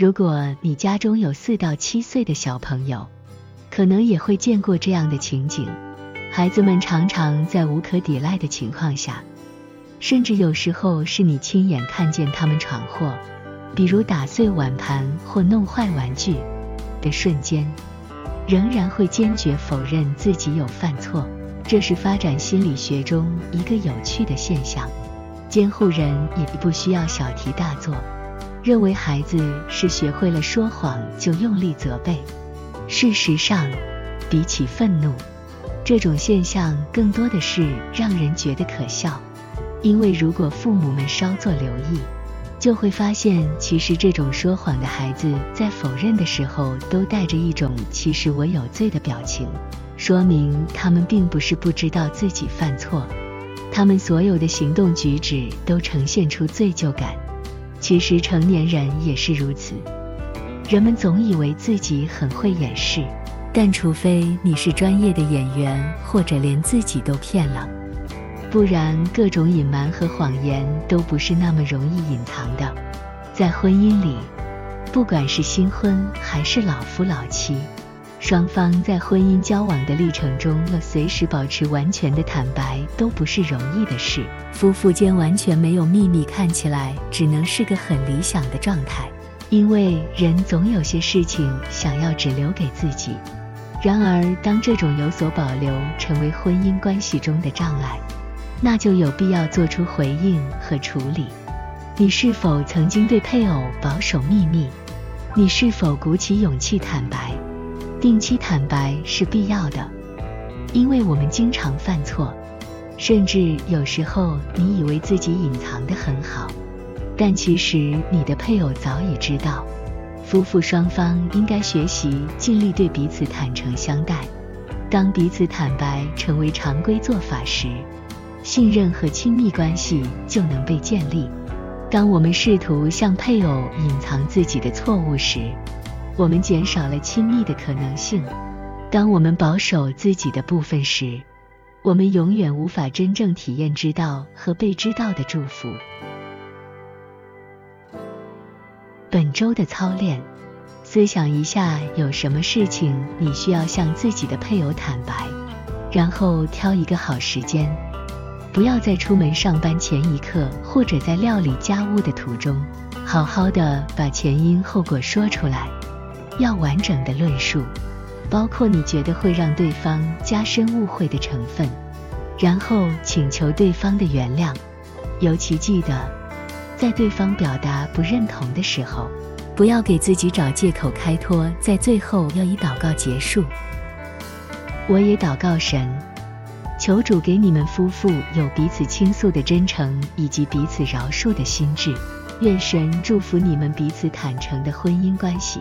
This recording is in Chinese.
如果你家中有四到七岁的小朋友，可能也会见过这样的情景。孩子们常常在无可抵赖的情况下，甚至有时候是你亲眼看见他们闯祸，比如打碎碗盘或弄坏玩具的瞬间，仍然会坚决否认自己有犯错。这是发展心理学中一个有趣的现象。监护人也不需要小题大做。认为孩子是学会了说谎就用力责备。事实上，比起愤怒，这种现象更多的是让人觉得可笑。因为如果父母们稍作留意，就会发现，其实这种说谎的孩子在否认的时候，都带着一种“其实我有罪”的表情，说明他们并不是不知道自己犯错，他们所有的行动举止都呈现出罪疚感。其实成年人也是如此，人们总以为自己很会掩饰，但除非你是专业的演员，或者连自己都骗了，不然各种隐瞒和谎言都不是那么容易隐藏的。在婚姻里，不管是新婚还是老夫老妻，双方在婚姻交往的历程中，要随时保持完全的坦白，都不是容易的事。夫妇间完全没有秘密，看起来只能是个很理想的状态。因为人总有些事情想要只留给自己。然而，当这种有所保留成为婚姻关系中的障碍，那就有必要做出回应和处理。你是否曾经对配偶保守秘密？你是否鼓起勇气坦白？定期坦白是必要的，因为我们经常犯错，甚至有时候你以为自己隐藏得很好，但其实你的配偶早已知道。夫妇双方应该学习尽力对彼此坦诚相待。当彼此坦白成为常规做法时，信任和亲密关系就能被建立。当我们试图向配偶隐藏自己的错误时，我们减少了亲密的可能性。当我们保守自己的部分时，我们永远无法真正体验知道和被知道的祝福。本周的操练，思想一下有什么事情你需要向自己的配偶坦白，然后挑一个好时间，不要在出门上班前一刻，或者在料理家务的途中，好好的把前因后果说出来。要完整的论述，包括你觉得会让对方加深误会的成分，然后请求对方的原谅。尤其记得，在对方表达不认同的时候，不要给自己找借口开脱，在最后要以祷告结束。我也祷告神，求主给你们夫妇有彼此倾诉的真诚，以及彼此饶恕的心智。愿神祝福你们彼此坦诚的婚姻关系。